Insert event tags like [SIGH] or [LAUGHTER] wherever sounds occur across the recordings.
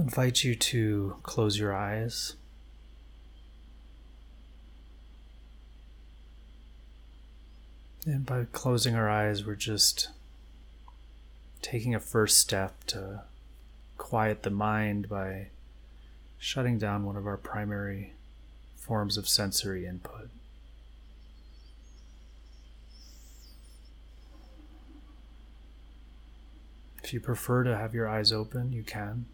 Invite you to close your eyes. And by closing our eyes, we're just taking a first step to quiet the mind by shutting down one of our primary forms of sensory input. If you prefer to have your eyes open, you can.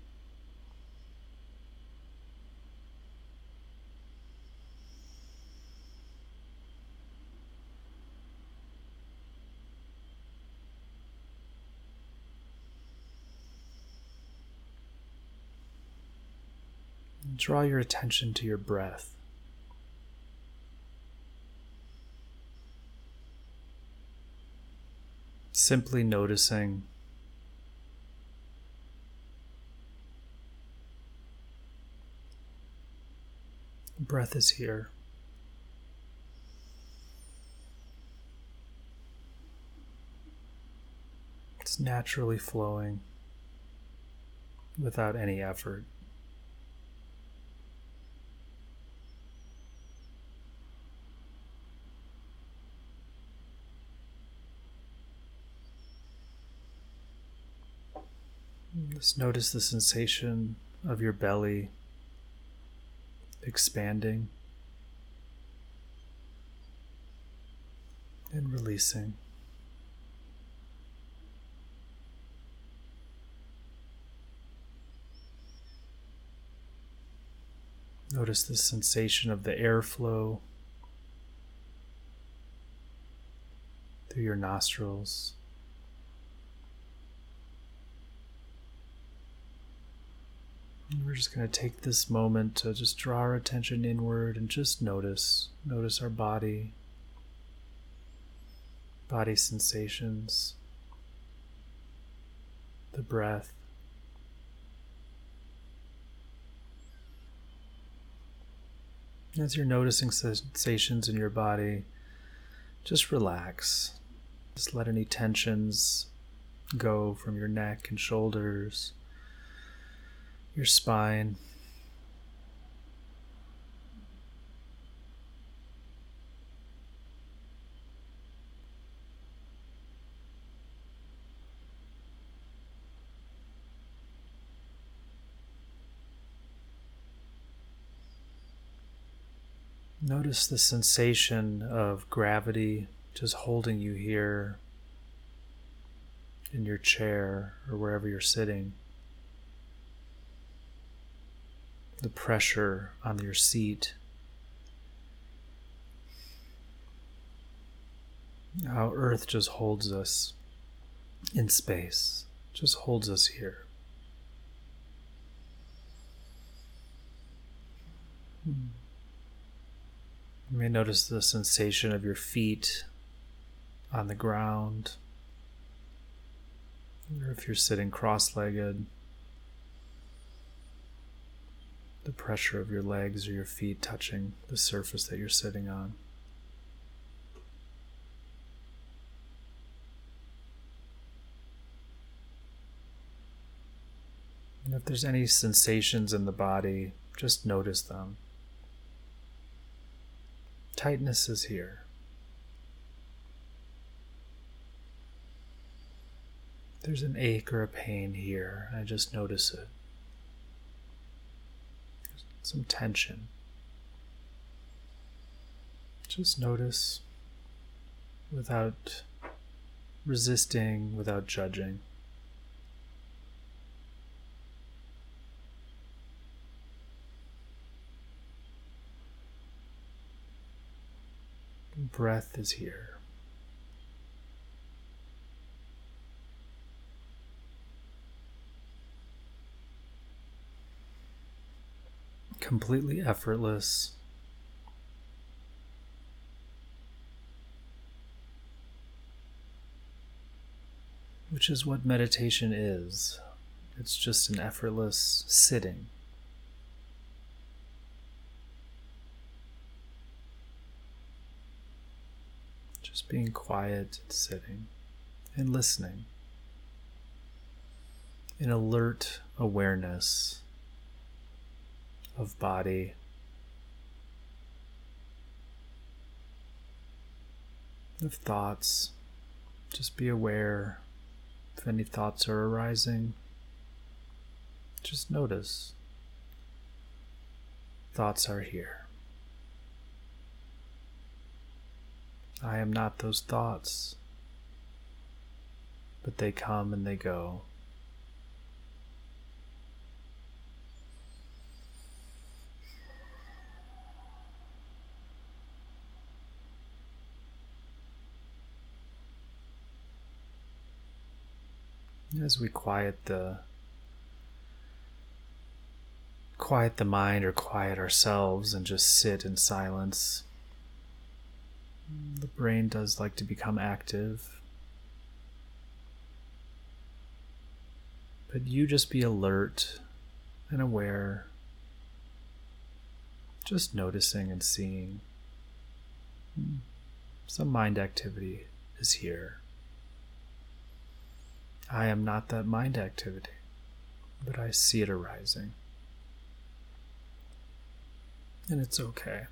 Draw your attention to your breath. Simply noticing breath is here. It's naturally flowing without any effort. Just notice the sensation of your belly expanding and releasing. Notice the sensation of the airflow through your nostrils. We're just going to take this moment to just draw our attention inward and just notice. Notice our body, body sensations, the breath. As you're noticing sensations in your body, just relax. Just let any tensions go from your neck and shoulders your spine. Notice the sensation of gravity just holding you here in your chair or wherever you're sitting. The pressure on your seat. How Earth just holds us in space, just holds us here. Hmm. You may notice the sensation of your feet on the ground, or if you're sitting cross legged. The pressure of your legs or your feet touching the surface that you're sitting on. And if there's any sensations in the body, just notice them. Tightness is here. There's an ache or a pain here. I just notice it some tension. Just notice without resisting, without judging. Breath is here. Completely effortless. Which is what meditation is. It's just an effortless sitting. Just being quiet and sitting and listening in alert awareness of body. Of thoughts. Just be aware if any thoughts are arising. Just notice. Thoughts are here. I am not those thoughts, but they come and they go. As we quiet the quiet the mind or quiet ourselves and just sit in silence. The brain does like to become active. But you just be alert and aware, just noticing and seeing. Hmm. Some mind activity is here. I am not that mind activity, but I see it arising. And it's okay.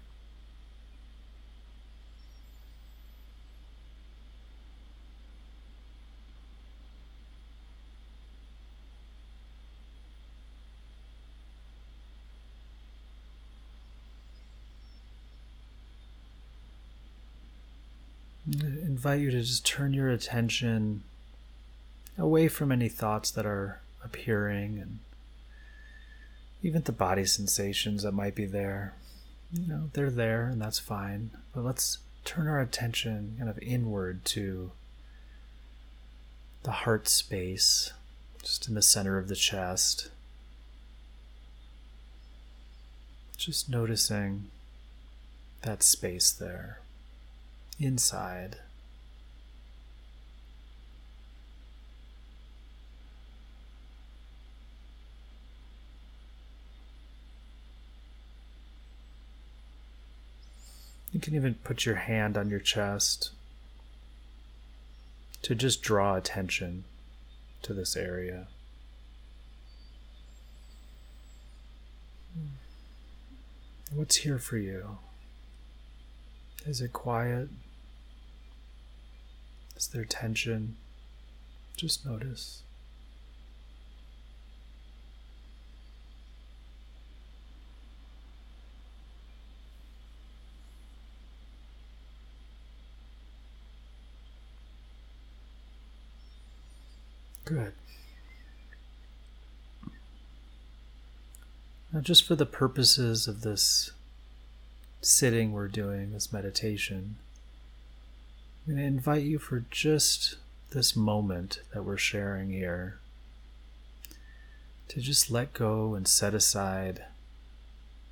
I invite you to just turn your attention away from any thoughts that are appearing and even the body sensations that might be there. You know, they're there and that's fine. But let's turn our attention kind of inward to the heart space, just in the center of the chest. Just noticing that space there inside. You can even put your hand on your chest to just draw attention to this area. What's here for you? Is it quiet? Is there tension? Just notice. Good. Now, just for the purposes of this sitting we're doing, this meditation, I'm going to invite you for just this moment that we're sharing here to just let go and set aside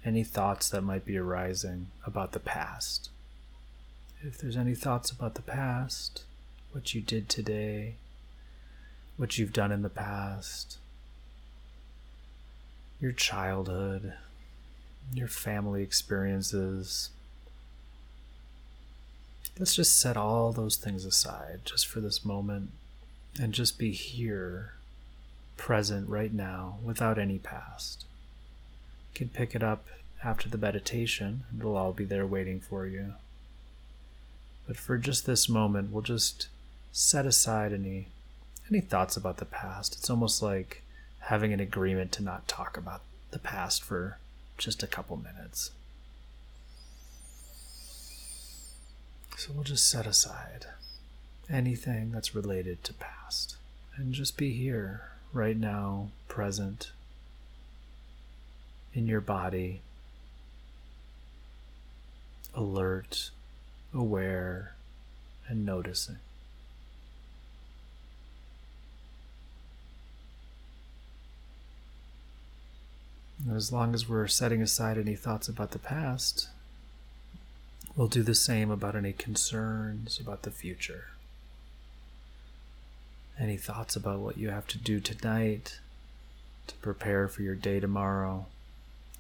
any thoughts that might be arising about the past. If there's any thoughts about the past, what you did today, what you've done in the past, your childhood, your family experiences. Let's just set all those things aside just for this moment and just be here, present right now, without any past. You can pick it up after the meditation, it'll all be there waiting for you. But for just this moment, we'll just set aside any any thoughts about the past? It's almost like having an agreement to not talk about the past for just a couple minutes. So we'll just set aside anything that's related to past and just be here right now, present in your body, alert, aware, and noticing. As long as we're setting aside any thoughts about the past, we'll do the same about any concerns about the future. Any thoughts about what you have to do tonight to prepare for your day tomorrow?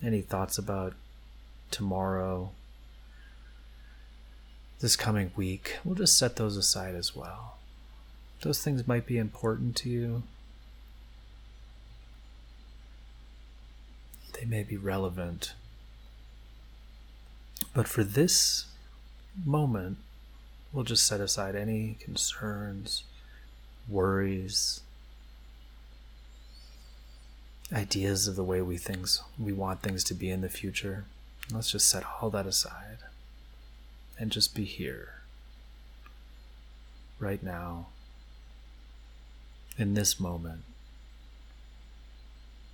Any thoughts about tomorrow, this coming week? We'll just set those aside as well. Those things might be important to you, they may be relevant. But for this moment, we'll just set aside any concerns, worries, ideas of the way we things we want things to be in the future. Let's just set all that aside and just be here right now in this moment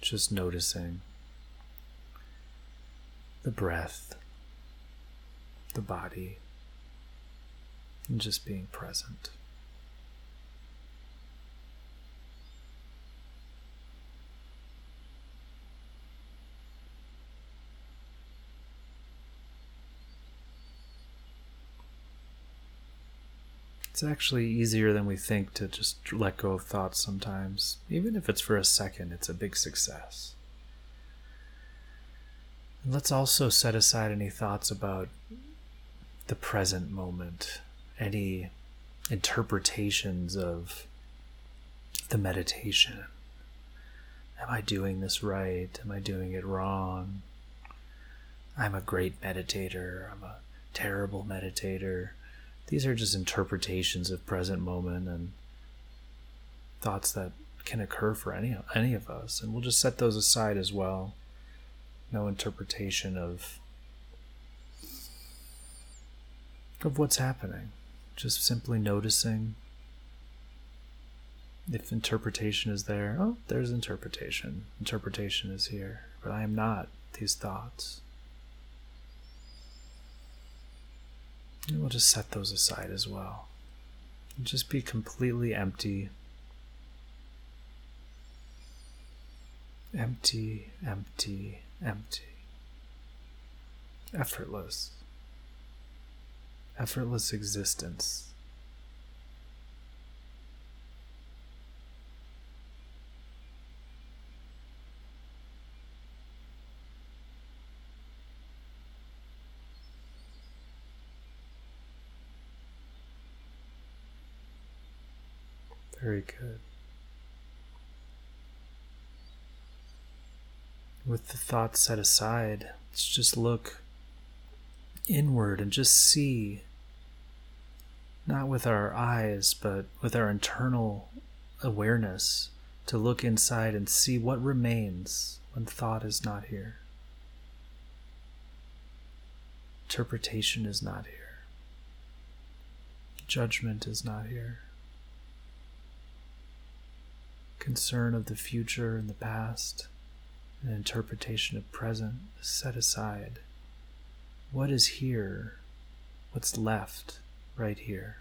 just noticing the breath the body and just being present It's actually easier than we think to just let go of thoughts sometimes. Even if it's for a second, it's a big success. Let's also set aside any thoughts about the present moment, any interpretations of the meditation. Am I doing this right? Am I doing it wrong? I'm a great meditator. I'm a terrible meditator these are just interpretations of present moment and thoughts that can occur for any any of us and we'll just set those aside as well no interpretation of of what's happening just simply noticing if interpretation is there oh there's interpretation interpretation is here but i am not these thoughts And we'll just set those aside as well. And just be completely empty. Empty, empty, empty. Effortless. Effortless existence. Very good. With the thoughts set aside, let's just look inward and just see, not with our eyes, but with our internal awareness, to look inside and see what remains when thought is not here. Interpretation is not here. Judgment is not here concern of the future and the past, an interpretation of present set aside. What is here? What's left right here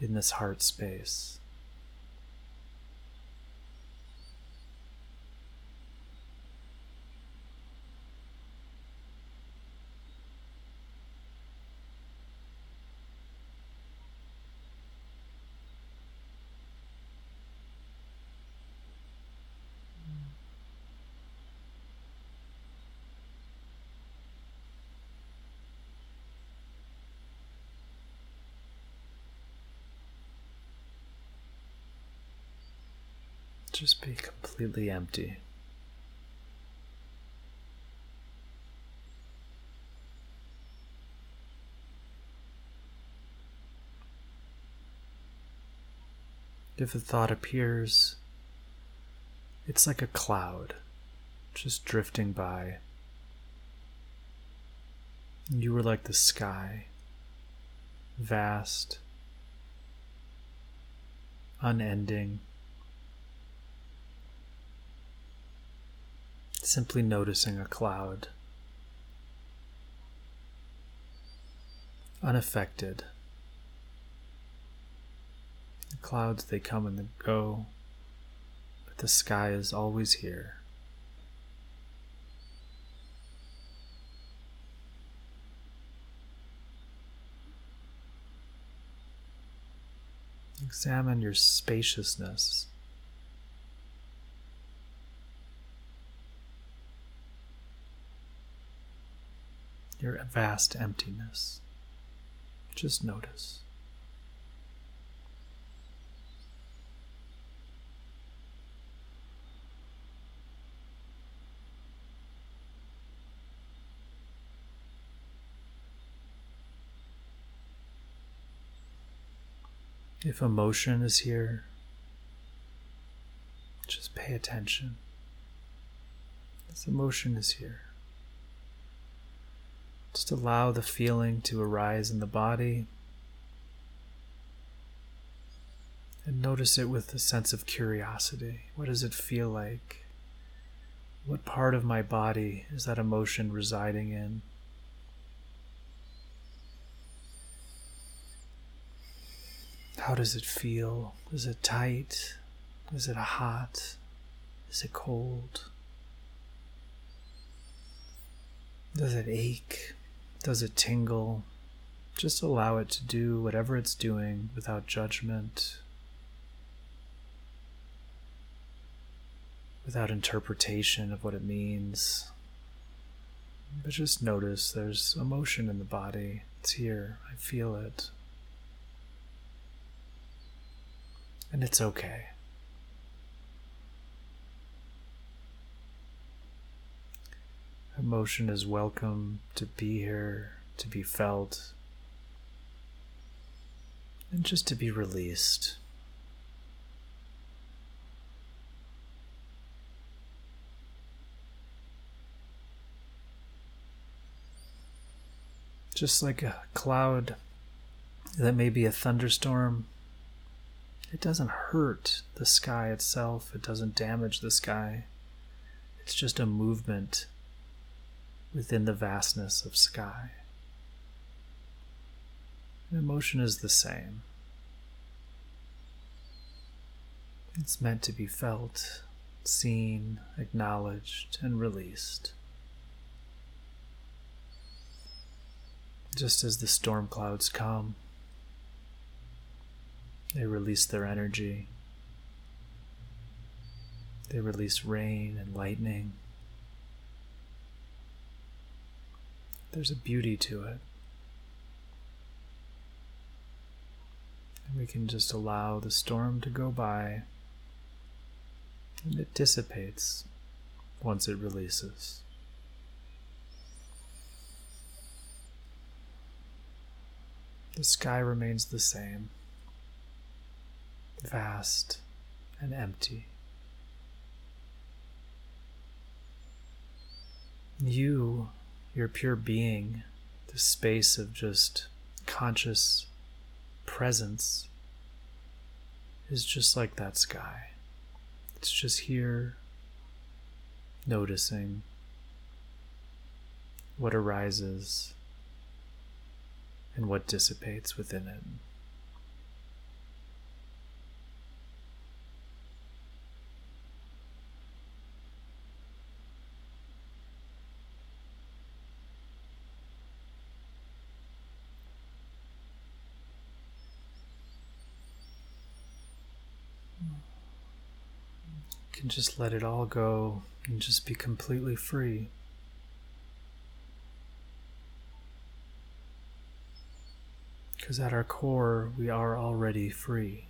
in this heart space? Just be completely empty. If a thought appears, it's like a cloud just drifting by. You were like the sky, vast, unending. Simply noticing a cloud. Unaffected. The clouds, they come and they go, but the sky is always here. Examine your spaciousness. your vast emptiness. Just notice. If emotion is here, just pay attention. This emotion is here. Just allow the feeling to arise in the body and notice it with a sense of curiosity. What does it feel like? What part of my body is that emotion residing in? How does it feel? Is it tight? Is it hot? Is it cold? Does it ache? Does it tingle? Just allow it to do whatever it's doing without judgment, without interpretation of what it means. But just notice there's emotion in the body. It's here. I feel it. And it's okay. Emotion is welcome to be here, to be felt, and just to be released. Just like a cloud that may be a thunderstorm, it doesn't hurt the sky itself, it doesn't damage the sky. It's just a movement within the vastness of sky. And Emotion is the same. It's meant to be felt, seen, acknowledged, and released. Just as the storm clouds come, they release their energy. They release rain and lightning. There's a beauty to it. And we can just allow the storm to go by, and it dissipates once it releases. The sky remains the same, vast and empty. You your pure being, the space of just conscious presence, is just like that sky. It's just here, noticing what arises and what dissipates within it. Can just let it all go and just be completely free. Because at our core, we are already free.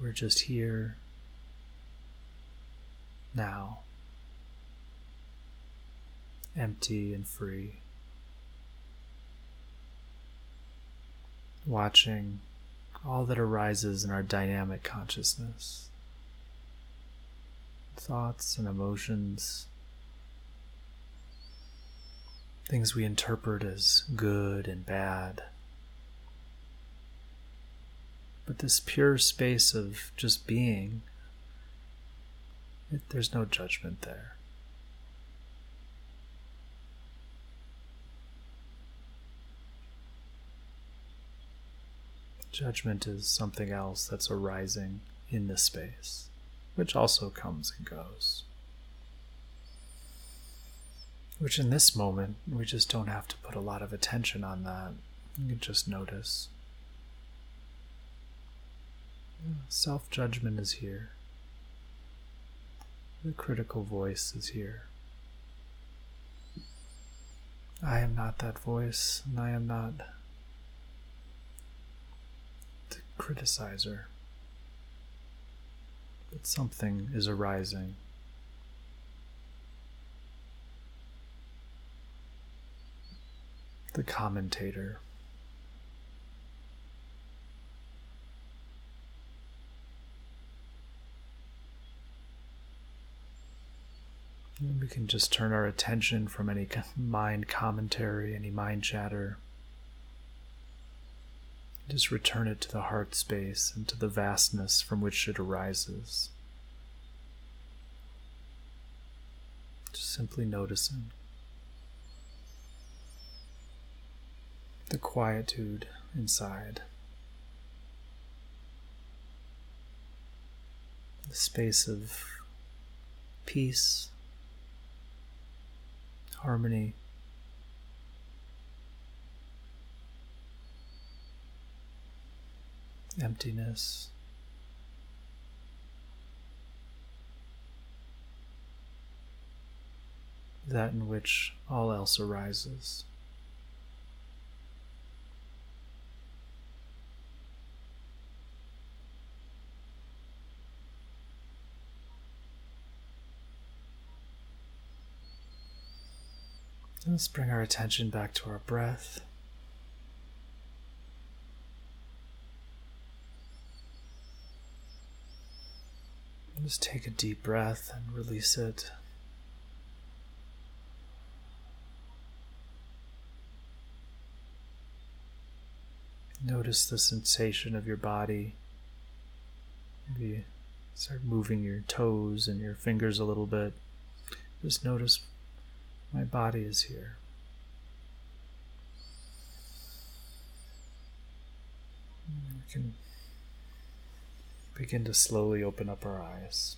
We're just here now, empty and free, watching all that arises in our dynamic consciousness thoughts and emotions, things we interpret as good and bad. But this pure space of just being, it, there's no judgment there. Judgment is something else that's arising in this space, which also comes and goes. Which in this moment, we just don't have to put a lot of attention on that. You can just notice. Self judgment is here. The critical voice is here. I am not that voice, and I am not criticizer but something is arising. The commentator. We can just turn our attention from any [LAUGHS] mind commentary, any mind chatter, just return it to the heart space and to the vastness from which it arises. Just simply noticing the quietude inside. The space of peace, harmony. Emptiness. That in which all else arises. Let's bring our attention back to our breath. Just take a deep breath and release it. Notice the sensation of your body. Maybe start moving your toes and your fingers a little bit. Just notice my body is here. Can begin to slowly open up our eyes.